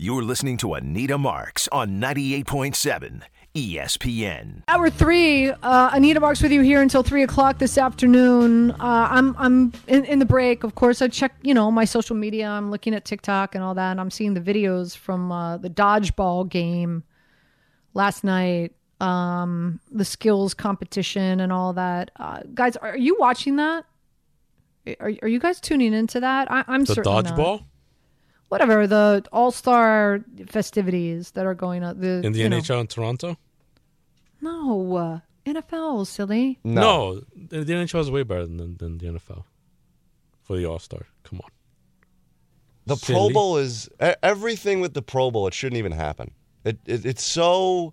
You're listening to Anita Marks on 98.7 ESPN. Hour three, uh, Anita Marks with you here until three o'clock this afternoon. Uh, I'm I'm in, in the break. Of course, I check you know my social media. I'm looking at TikTok and all that. And I'm seeing the videos from uh, the dodgeball game last night, um, the skills competition and all that. Uh, guys, are you watching that? Are, are you guys tuning into that? I, I'm The certainly not. Dodgeball Whatever the All Star festivities that are going on. The in the you know- NHL in Toronto? No, uh, NFL, silly. No, the, the NHL is way better than, than the NFL for the All Star. Come on. The Silly. Pro Bowl is e- everything with the Pro Bowl. It shouldn't even happen. It, it it's so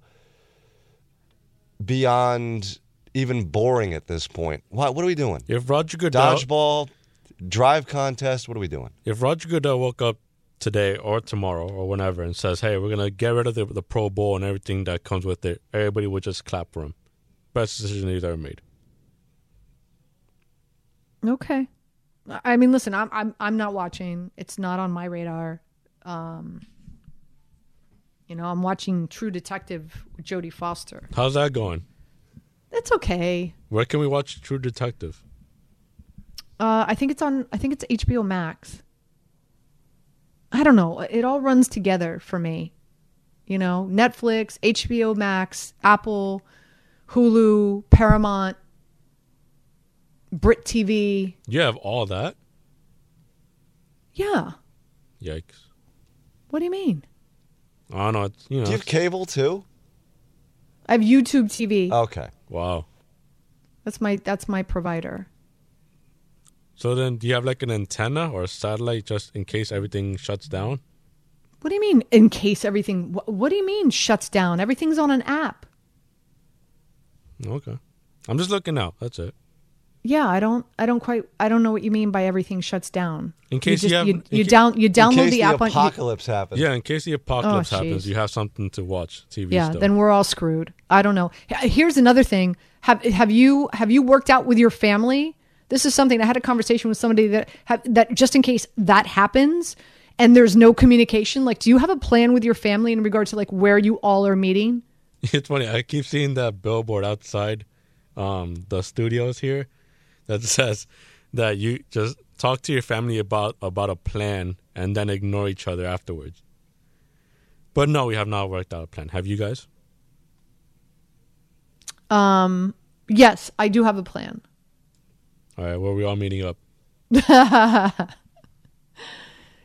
beyond even boring at this point. What what are we doing? If Roger Goodell, Dodgeball, drive contest. What are we doing? if Roger Goodell woke up today or tomorrow or whenever and says, "Hey, we're gonna get rid of the, the Pro Bowl and everything that comes with it," everybody would just clap for him. Best decision he's ever made. Okay. I mean, listen, I'm I'm I'm not watching. It's not on my radar. Um, you know, I'm watching True Detective with Jodie Foster. How's that going? It's okay. Where can we watch True Detective? Uh, I think it's on. I think it's HBO Max. I don't know. It all runs together for me. You know, Netflix, HBO Max, Apple, Hulu, Paramount, Brit TV. You have all that? Yeah. Yikes! What do you mean? I don't know. It's, you know. Do you have cable too? I have YouTube TV. Okay. wow. That's my that's my provider. So then, do you have like an antenna or a satellite just in case everything shuts down? What do you mean? In case everything. What, what do you mean shuts down? Everything's on an app. Okay. I'm just looking out. That's it. Yeah, I don't. I don't quite. I don't know what you mean by everything shuts down. In case you, you just, have- you, you ca- down you In download case the the app on. you- apocalypse happens. Yeah, in case the oh, apocalypse Oh, happens, you have something to watch TV. yeah, still. then we're all screwed. I don't know. Here's another thing. Have have you have you worked out with your family? This is something I had a conversation with somebody that have, that just in case that happens and there's no communication. Like, do you have a plan with your family in regard to like where you all are meeting? It's funny. I keep seeing that billboard outside um, the studios here that says that you just talk to your family about about a plan and then ignore each other afterwards. But no, we have not worked out a plan. Have you guys? Um, yes, I do have a plan. All right, where we all meeting up?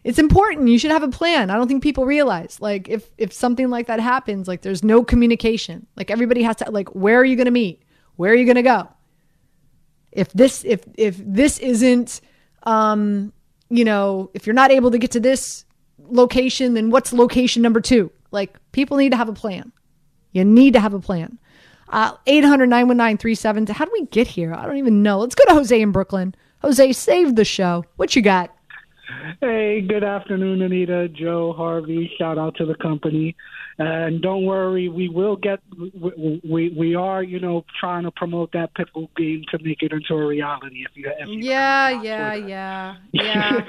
It's important. You should have a plan. I don't think people realize like if if something like that happens, like there's no communication. Like everybody has to like where are you going to meet? Where are you going to go? If this if if this isn't um you know, if you're not able to get to this location, then what's location number 2? Like people need to have a plan. You need to have a plan. Uh 800-919-37. How do we get here? I don't even know. Let's go to Jose in Brooklyn. Jose, save the show. What you got? Hey, good afternoon, Anita, Joe, Harvey. Shout out to the company, and don't worry, we will get. We we, we are, you know, trying to promote that pickle game to make it into a reality. If you, if you Yeah, yeah, yeah, yeah.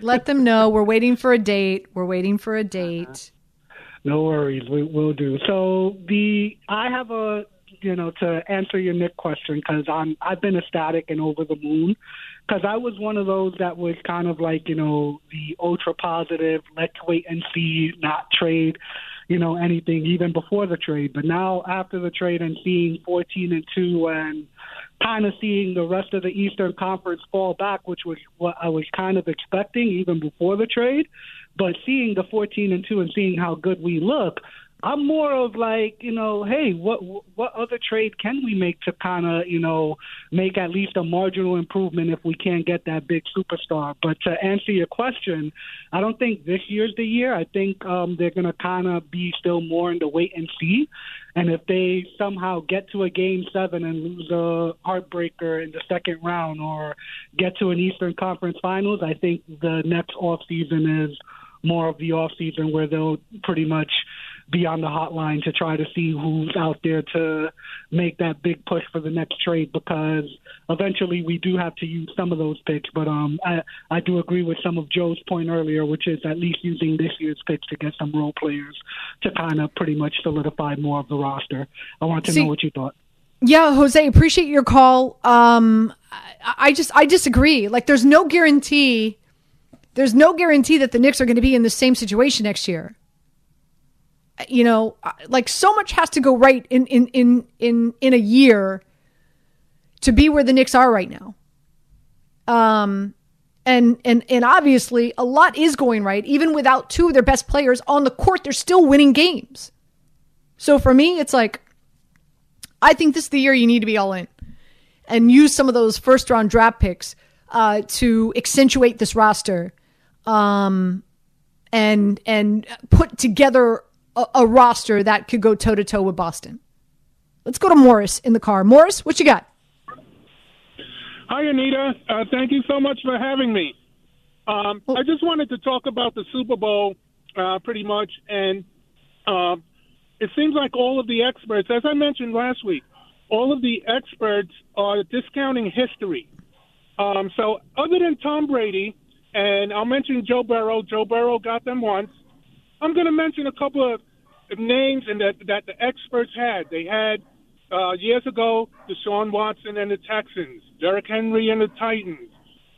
Let them know we're waiting for a date. We're waiting for a date. No worries, we will do. So the I have a you know to answer your Knick question because I'm I've been ecstatic and over the moon because I was one of those that was kind of like you know the ultra positive, let's wait and see, not trade, you know anything even before the trade. But now after the trade and seeing 14 and two and kind of seeing the rest of the Eastern Conference fall back, which was what I was kind of expecting even before the trade. But seeing the 14 and 2 and seeing how good we look, I'm more of like, you know, hey, what what other trade can we make to kind of, you know, make at least a marginal improvement if we can't get that big superstar. But to answer your question, I don't think this year's the year. I think um, they're going to kind of be still more in the wait and see. And if they somehow get to a game seven and lose a heartbreaker in the second round or get to an Eastern Conference Finals, I think the next off season is more of the off season where they'll pretty much be on the hotline to try to see who's out there to make that big push for the next trade because eventually we do have to use some of those picks. But um, I I do agree with some of Joe's point earlier, which is at least using this year's picks to get some role players to kind of pretty much solidify more of the roster. I want to See- know what you thought. Yeah, Jose, appreciate your call. Um, I, I just I disagree. Like, there's no guarantee. There's no guarantee that the Knicks are going to be in the same situation next year. You know, like so much has to go right in in in in in a year to be where the Knicks are right now. Um, and and and obviously a lot is going right. Even without two of their best players on the court, they're still winning games. So for me, it's like I think this is the year you need to be all in and use some of those first round draft picks uh, to accentuate this roster um, and and put together a, a roster that could go toe to toe with Boston. Let's go to Morris in the car. Morris, what you got? Hi, Anita. Uh, thank you so much for having me. Um, I just wanted to talk about the Super Bowl, uh, pretty much, and um, it seems like all of the experts, as I mentioned last week, all of the experts are discounting history. Um, so, other than Tom Brady, and I'll mention Joe Burrow. Joe Burrow got them once. I'm going to mention a couple of names and that that the experts had. They had uh, years ago Deshaun Watson and the Texans, Derrick Henry and the Titans,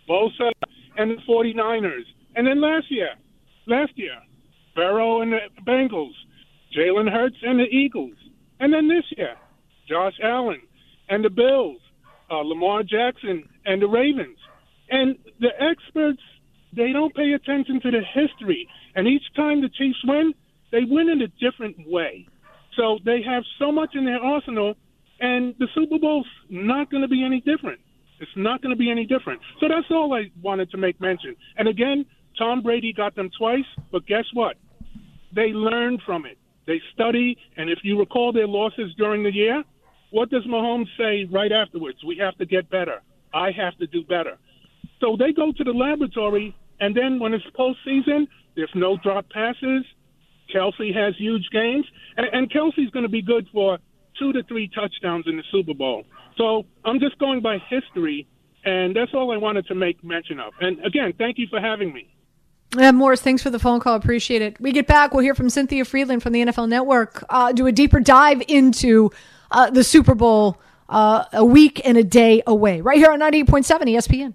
Bosa and the 49ers, and then last year, last year, Burrow and the Bengals, Jalen Hurts and the Eagles, and then this year, Josh Allen and the Bills, uh, Lamar Jackson and the Ravens, and the experts they don't pay attention to the history, and each time the Chiefs win, they win in a different way. So they have so much in their arsenal, and the Super Bowl's not going to be any different. It's not going to be any different. So that's all I wanted to make mention. And again, Tom Brady got them twice, but guess what? They learned from it. They study, and if you recall their losses during the year, what does Mahomes say right afterwards? We have to get better. I have to do better. So they go to the laboratory, and then when it's postseason, there's no drop passes. Kelce has huge games, and, and Kelce's going to be good for two to three touchdowns in the Super Bowl. So I'm just going by history, and that's all I wanted to make mention of. And again, thank you for having me. Uh, Morris, thanks for the phone call. Appreciate it. We get back. We'll hear from Cynthia Frelund from the NFL Network. Uh, do a deeper dive into uh, the Super Bowl uh, a week and a day away, right here on 98.7 ESPN.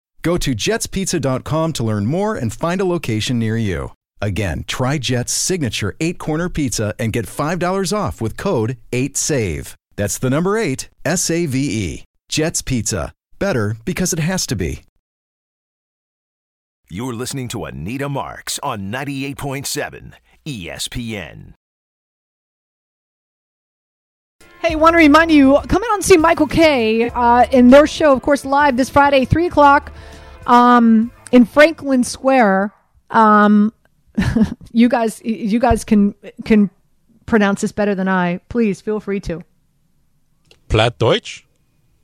Go to jetspizza.com to learn more and find a location near you. Again, try Jet's signature eight corner pizza and get $5 off with code 8SAVE. That's the number eight, S A V E. Jet's Pizza. Better because it has to be. You're listening to Anita Marks on 98.7 ESPN. Hey, want to remind you, come out and see Michael Kay Uh, in their show, of course, live this Friday, three o'clock, um, in Franklin Square. Um, you guys, you guys can can pronounce this better than I. Please feel free to. Platt Deutsch.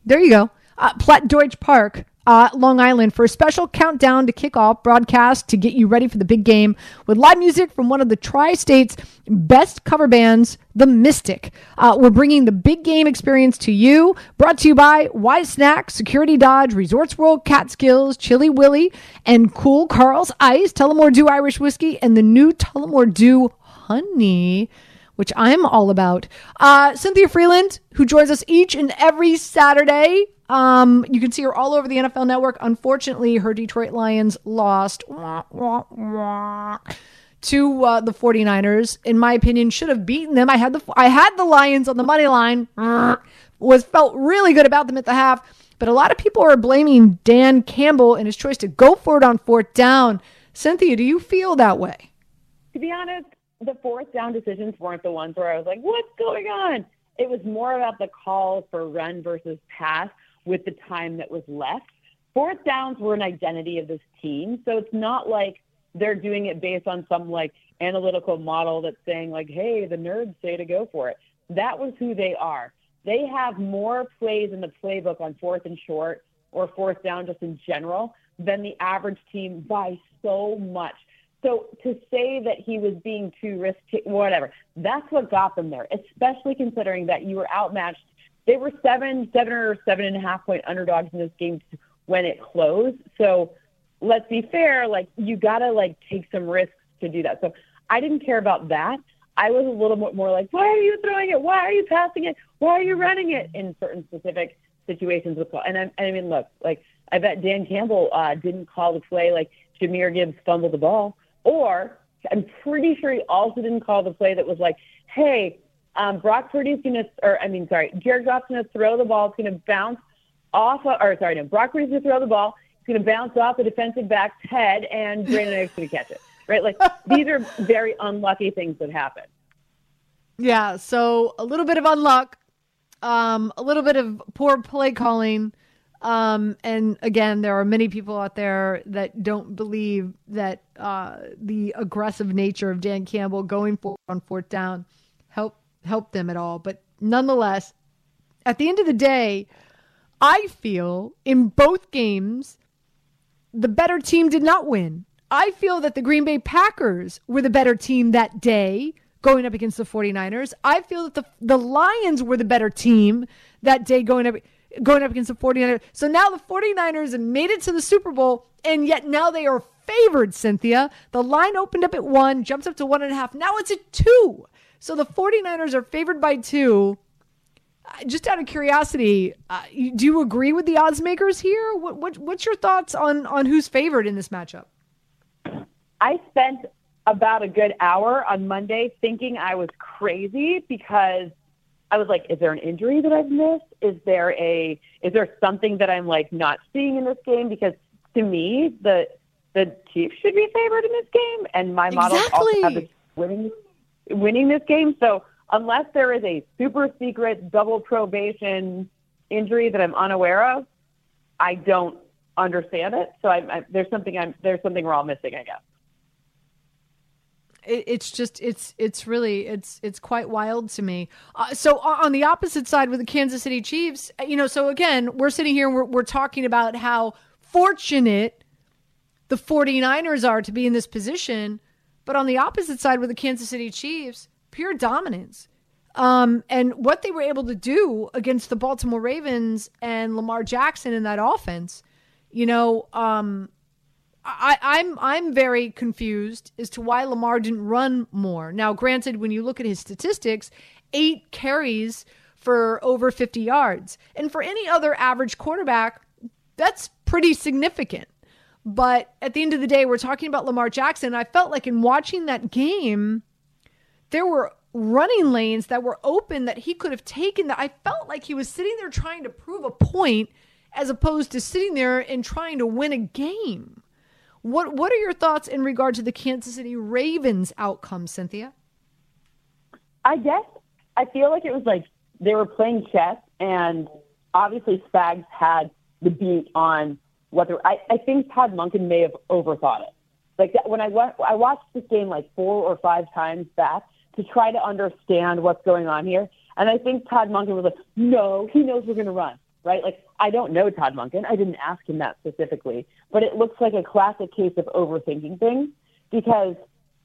There you go. Uh, Platt Deutsch Park, uh, Long Island, for a special countdown to kick off broadcast to get you ready for the big game with live music from one of the tri state's best cover bands, The Mystic. Uh, we're bringing the big game experience to you. Brought to you by Wise Snack, Security Dodge, Resorts World, Catskills, Chili Willy, and Cool Carl's Ice, Tullamore Dew Irish Whiskey, and the new Tullamore Dew Honey which I'm all about. Uh, Cynthia Frelund, who joins us each and every Saturday. Um, you can see her all over the NFL Network. Unfortunately, her Detroit Lions lost to uh, the 49ers. In my opinion, should have beaten them. I had the I had the Lions on the money line. Was felt really good about them at the half, but a lot of people are blaming Dan Campbell and his choice to go for it on fourth down. Cynthia, do you feel that way? To be honest, the fourth down decisions weren't the ones where I was like, what's going on? It was more about the calls for run versus pass with the time that was left. Fourth downs were an identity of this team. So it's not like they're doing it based on some like analytical model that's saying like, hey, the nerds say to go for it. That was who they are. They have more plays in the playbook on fourth and short or fourth down just in general than the average team by so much. So to say that he was being too risky, whatever, that's what got them there, especially considering that you were outmatched. They were seven, seven or seven and a half point underdogs in this game when it closed. So let's be fair, like you got to like take some risks to do that. So I didn't care about that. I was a little bit more like, why are you throwing it? Why are you passing it? Why are you running it in certain specific situations with? And I, I mean, look, like I bet Dan Campbell uh, didn't call the play like Jahmyr Gibbs fumbled the ball. Or I'm pretty sure he also didn't call the play that was like, hey, um, Brock Purdy's going to, or I mean, sorry, Jared Goff's going to throw the ball. It's going to bounce off, of, or sorry, no, Brock Purdy's going to throw the ball. It's going to bounce off the defensive back's head, and Brandon Aiyuk's going to catch it. Right? Like these are very unlucky things that happen. Yeah. So a little bit of unluck, um, a little bit of poor play calling. Um, and again, there are many people out there that don't believe that uh, the aggressive nature of Dan Campbell going for on fourth down help them at all. But nonetheless, at the end of the day, I feel in both games the better team did not win. I feel that the Green Bay Packers were the better team that day going up against the 49ers. I feel that the the Lions were the better team that day going up going up against the 49ers. So now the 49ers have made it to the Super Bowl, and yet now they are favored, Cynthia. The line opened up at one, jumps up to one and a half. Now it's at two. So the 49ers are favored by two. Uh, just out of curiosity, uh, do you agree with the odds makers here? What, what, what's your thoughts on, on who's favored in this matchup? I spent about a good hour on Monday thinking I was crazy because I was like, is there an injury that I've missed? Is there a is there something that I'm like not seeing in this game? Because to me, the the Chiefs should be favored in this game, and my models exactly. also have the winning winning this game. So unless there is a super secret double probation injury that I'm unaware of, I don't understand it. So I, I, there's something I'm there's something we're all missing, I guess it's just it's it's really it's it's quite wild to me. Uh, so on the opposite side with the Kansas City Chiefs, uh, you know, so again, we're sitting here and we're, we're talking about how fortunate the 49ers are to be in this position, but on the opposite side with the Kansas City Chiefs, pure dominance. Um, and what they were able to do against the Baltimore Ravens and Lamar Jackson in that offense, you know, um, I, I'm I'm very confused as to why Lamar didn't run more. Now, granted, when you look at his statistics, eight carries for over 50 yards, and for any other average quarterback, that's pretty significant. But at the end of the day, we're talking about Lamar Jackson. I felt like in watching that game, there were running lanes that were open that he could have taken. That I felt like he was sitting there trying to prove a point, as opposed to sitting there and trying to win a game. What What are your thoughts in regard to the Kansas City Ravens outcome, Cynthia? I guess I feel like it was like they were playing chess, and obviously Spags had the beat on what I, I think Todd Monken may have overthought it. Like that, when I went, I watched this game like four or five times back to try to understand what's going on here. And I think Todd Monken was like, no, he knows we're going to run, right? Like, I don't know Todd Monken. I didn't ask him that specifically, but it looks like a classic case of overthinking things because,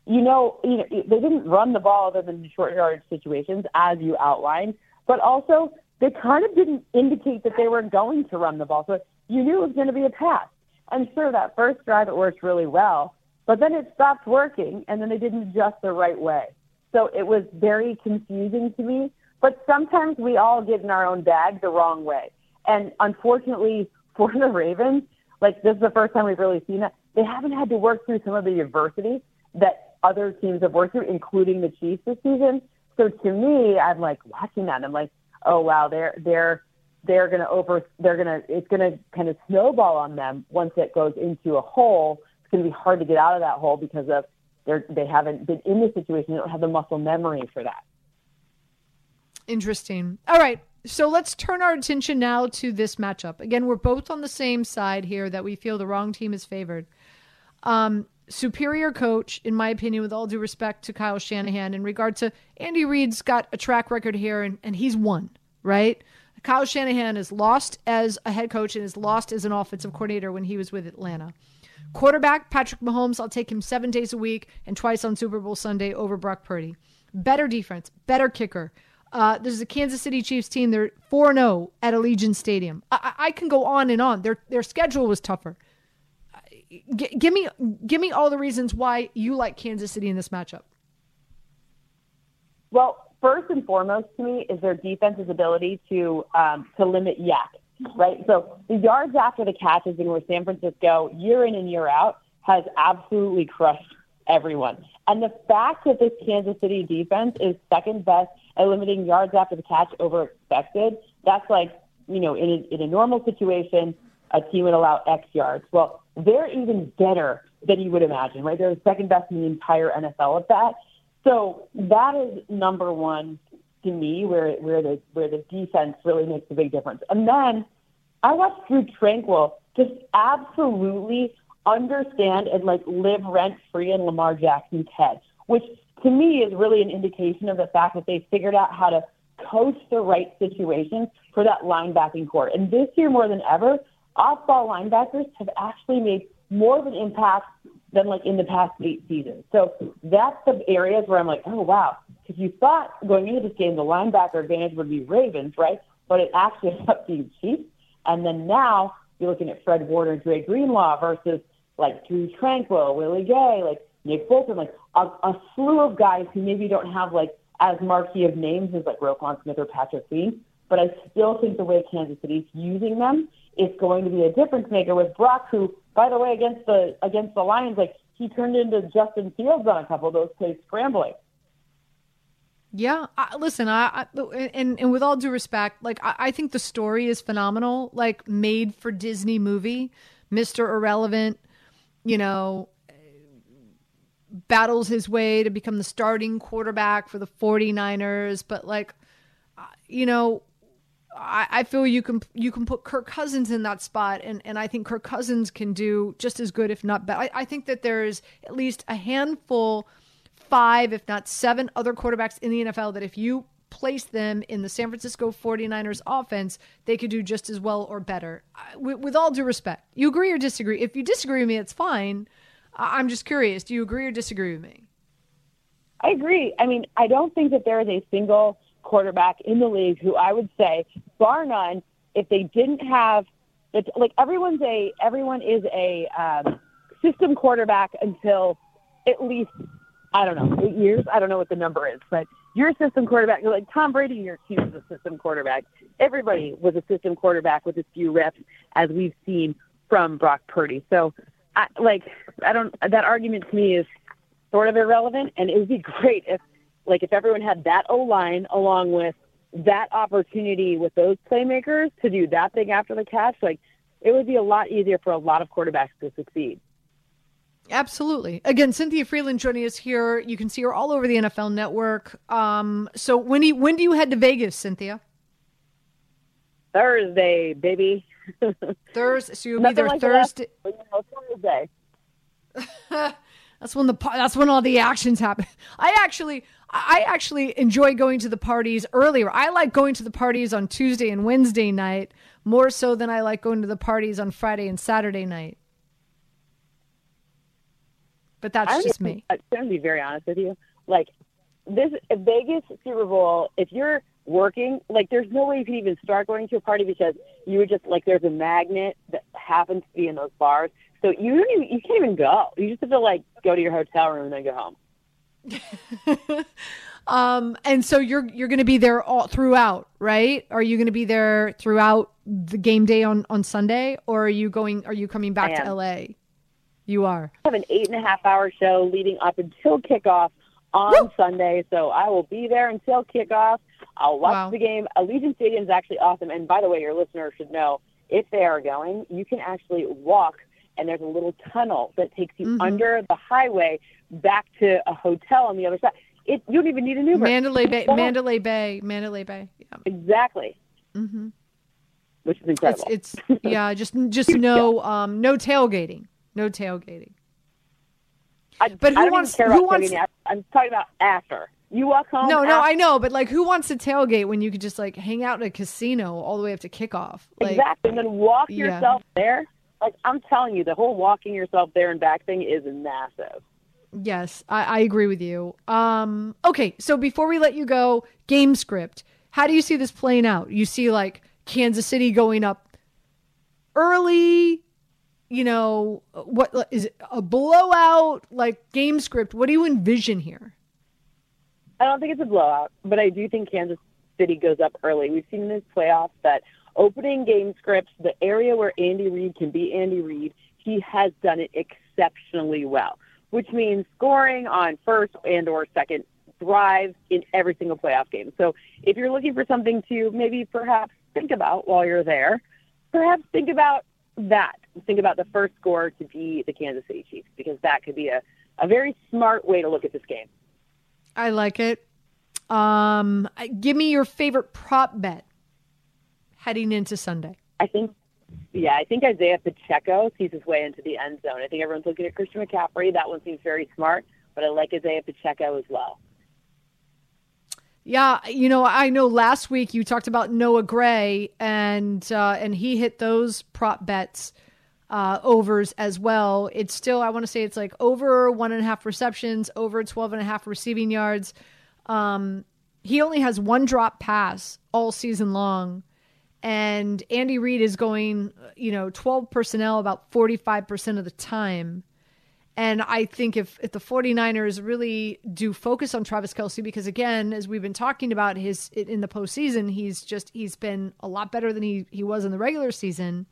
you know, you know, they didn't run the ball other than short yardage situations, as you outlined, but also they kind of didn't indicate that they were going to run the ball. So you knew it was going to be a pass. And sure, that first drive it worked really well, but then it stopped working, and then they didn't adjust the right way. So it was very confusing to me. But sometimes we all get in our own bag the wrong way. And unfortunately for the Ravens, like this is the first time we've really seen that, they haven't had to work through some of the adversity that other teams have worked through, including the Chiefs this season. So to me, I'm like watching that and I'm like, oh wow, they're they're they're gonna over they're gonna it's gonna kind of snowball on them once it goes into a hole. It's gonna be hard to get out of that hole because of they're they haven't been in the situation, they don't have the muscle memory for that. Interesting. All right. So let's turn our attention now to this matchup. Again, we're both on the same side here that we feel the wrong team is favored. Um, superior coach, in my opinion, with all due respect to Kyle Shanahan, in regard to Andy Reid's got a track record here and, and he's won, right? Kyle Shanahan is lost as a head coach and is lost as an offensive coordinator when he was with Atlanta. Quarterback, Patrick Mahomes, I'll take him seven days a week and twice on Super Bowl Sunday over Brock Purdy. Better defense, better kicker, uh, this is a Kansas City Chiefs team. They're 4 0 at Allegiant Stadium. I-, I, can go on and on. Their, their schedule was tougher. G- give, me, give me all the reasons why you like Kansas City in this matchup. Well, first and foremost to me is their defense's ability to um, to limit YAC, right? So the yards after the catch has been where San Francisco, year in and year out, has absolutely crushed everyone. And the fact that this Kansas City defense is second best at limiting yards after the catch over expected, that's like, you know, in a, in a normal situation, a team would allow X yards. Well, they're even better than you would imagine, right? They're the second best in the entire NFL at that. So that is number one to me, where where the where the defense really makes a big difference. And then I watched Drue Tranquill just absolutely understand and like live rent free in Lamar Jackson's head, which to me is really an indication of the fact that they figured out how to coach the right situations for that linebacking corps. And this year more than ever, off-ball linebackers have actually made more of an impact than like in the past eight seasons. So that's the areas where I'm like, oh wow, because you thought going into this game the linebacker advantage would be Ravens, right? But it actually ended up being Chiefs. And then now you're looking at Fred Warner, Dre Greenlaw versus like Drue Tranquill, Willie Gay, like Nick Bolton, like a, a slew of guys who maybe don't have like as marquee of names as like Roquan Smith or Patrick Queen, but I still think the way Kansas City's using them is going to be a difference maker with Brock, who, by the way, against the against the Lions, like he turned into Justin Fields on a couple of those plays scrambling. Yeah, I, listen, I, I, and and with all due respect, like I, I think the story is phenomenal, like made for Disney movie, Mister Irrelevant, you know, battles his way to become the starting quarterback for the 49ers but like you know I, feel you can you can put Kirk Cousins in that spot and, and I think Kirk Cousins can do just as good if not better. I, I think that there's at least a handful five if not seven other quarterbacks in the NFL that if you place them in the San Francisco 49ers offense, they could do just as well or better. With, with all due respect, you agree or disagree? If you disagree with me, it's fine. I'm just curious. Do you agree or disagree with me? I agree. I mean, I don't think that there is a single quarterback in the league who I would say, bar none, if they didn't have, like everyone's a everyone is a um, system quarterback until at least I don't know eight years. I don't know what the number is, but you're a system quarterback. You're Like Tom Brady, your team is a system quarterback. Everybody was a system quarterback with as few reps as we've seen from Brock Purdy. So I, like I don't that argument to me is sort of irrelevant, and it would be great if like if everyone had that O line along with that opportunity with those playmakers to do that thing after the catch, like it would be a lot easier for a lot of quarterbacks to succeed. Absolutely. Again, Cynthia Frelund joining us here. You can see her all over the NFL Network. Um, so when do you, when do you head to Vegas, Cynthia? Thursday, baby. Thursday. So you'll be there like Thursday. Thursday. That's when the that's when all the actions happen. I actually I actually enjoy going to the parties earlier. I like going to the parties on Tuesday and Wednesday night more so than I like going to the parties on Friday and Saturday night. But that's I'm just me. I'm going to be very honest with you. Like this Vegas Super Bowl, if you're working, like there's no way you can even start going to a party because you would just like there's a magnet that happens to be in those bars. So you don't even, you can't even go. You just have to like go to your hotel room and then go home. Um, and so you're you're going to be there all throughout, right? Are you going to be there throughout the game day on on Sunday, or are you going? Are you coming back to. LA? You are. I have an eight and a half hour show leading up until kickoff on Sunday, so I will be there until kickoff. I'll watch Wow. the game. Allegiant Stadium is actually awesome, and by the way, your listeners should know if they are going, you can actually walk, and there's a little tunnel that takes you Mm-hmm. under the highway back to a hotel on the other side. It you don't even need an Uber. Mandalay Bay, Walk. Mandalay Bay, Mandalay Bay. Yeah. Exactly. Mm-hmm. Which is incredible. It's it's yeah, just just no um no tailgating, no tailgating. I, but who wants- who about wants- I'm talking about after. You walk home. No, no, after- I know, but like, who wants to tailgate when you could just like hang out in a casino all the way up to kickoff? Like, exactly. And then walk Yeah. yourself there. Like I'm telling you, the whole walking yourself there and back thing is massive. Yes, I, I agree with you. Um, okay, so before we let you go, game script. How do you see this playing out? You see like Kansas City going up early. You know what is it a blowout? Like game script. What do you envision here? I don't think it's a blowout, but I do think Kansas City goes up early. We've seen in this playoffs that opening game scripts, the area where Andy Reid can be Andy Reid, he has done it exceptionally well, which means scoring on first and or second drive in every single playoff game. So if you're looking for something to maybe perhaps think about while you're there, perhaps think about that. Think about the first score to be the Kansas City Chiefs because that could be a, a very smart way to look at this game. I like it. Um, give me your favorite prop bet heading into Sunday. I think, yeah, I think Isaiah Pacheco sees his way into the end zone. I think everyone's looking at Christian McCaffrey. That one seems very smart, but I like Isaiah Pacheco as well. Yeah, you know, I know last week you talked about Noah Gray and uh, and he hit those prop bets uh, overs as well. It's still I want to say it's like over one and a half receptions, over 12 and a half receiving yards. Um, he only has one drop pass all season long. And Andy Reid is going, you know, 12 personnel about 45% of the time. And I think if, if the 49ers really do focus on Travis Kelce, because again, as we've been talking about his in the postseason, he's just he's been a lot better than he, he was in the regular season.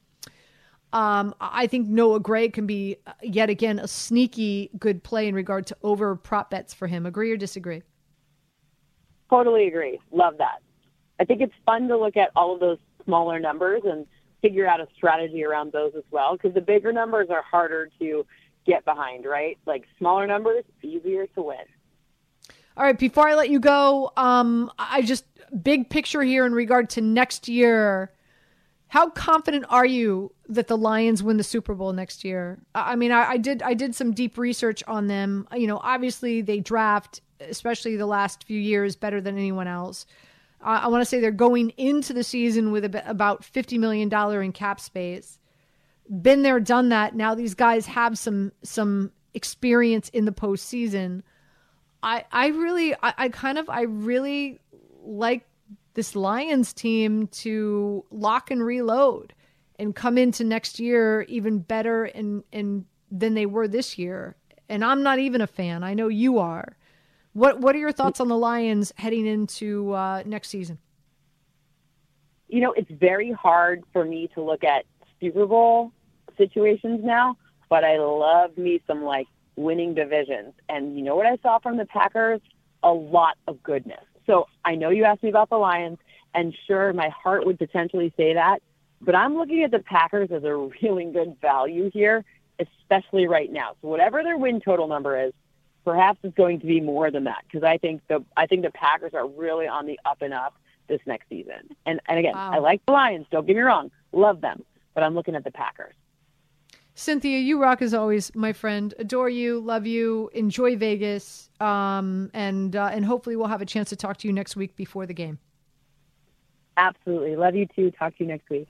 Um, I think Noah Gray can be uh, yet again a sneaky good play in regard to over prop bets for him. Agree or disagree? Totally agree. Love that. I think it's fun to look at all of those smaller numbers and figure out a strategy around those as well because the bigger numbers are harder to get behind, right? Like smaller numbers, easier to win. All right, before I let you go, um, I just big picture here in regard to next year. How confident are you that the Lions win the Super Bowl next year? I mean, I, I did I did some deep research on them. You know, obviously they draft, especially the last few years, better than anyone else. I want to say they're going into the season with ab- about fifty million dollar in cap space. Been there, done that. Now these guys have some some experience in the postseason. I I really I, I kind of I really like this Lions team to lock and reload and come into next year even better and and than they were this year. And I'm not even a fan. I know you are. What what are your thoughts on the Lions heading into uh, next season? You know, it's very hard for me to look at Super Bowl situations now, but I love me some like winning divisions. And you know what I saw from the Packers? A lot of goodness. So I know you asked me about the Lions, and sure, my heart would potentially say that, but I'm looking at the Packers as a really good value here, especially right now. So whatever their win total number is, perhaps it's going to be more than that because I think the I think the Packers are really on the up and up this next season. And and again, Wow. I like the Lions. Don't get me wrong, love them, but I'm looking at the Packers. Cynthia, you rock as always, my friend. Adore you, love you, enjoy Vegas, um, and uh, and hopefully we'll have a chance to talk to you next week before the game. Absolutely. Love you too. Talk to you next week.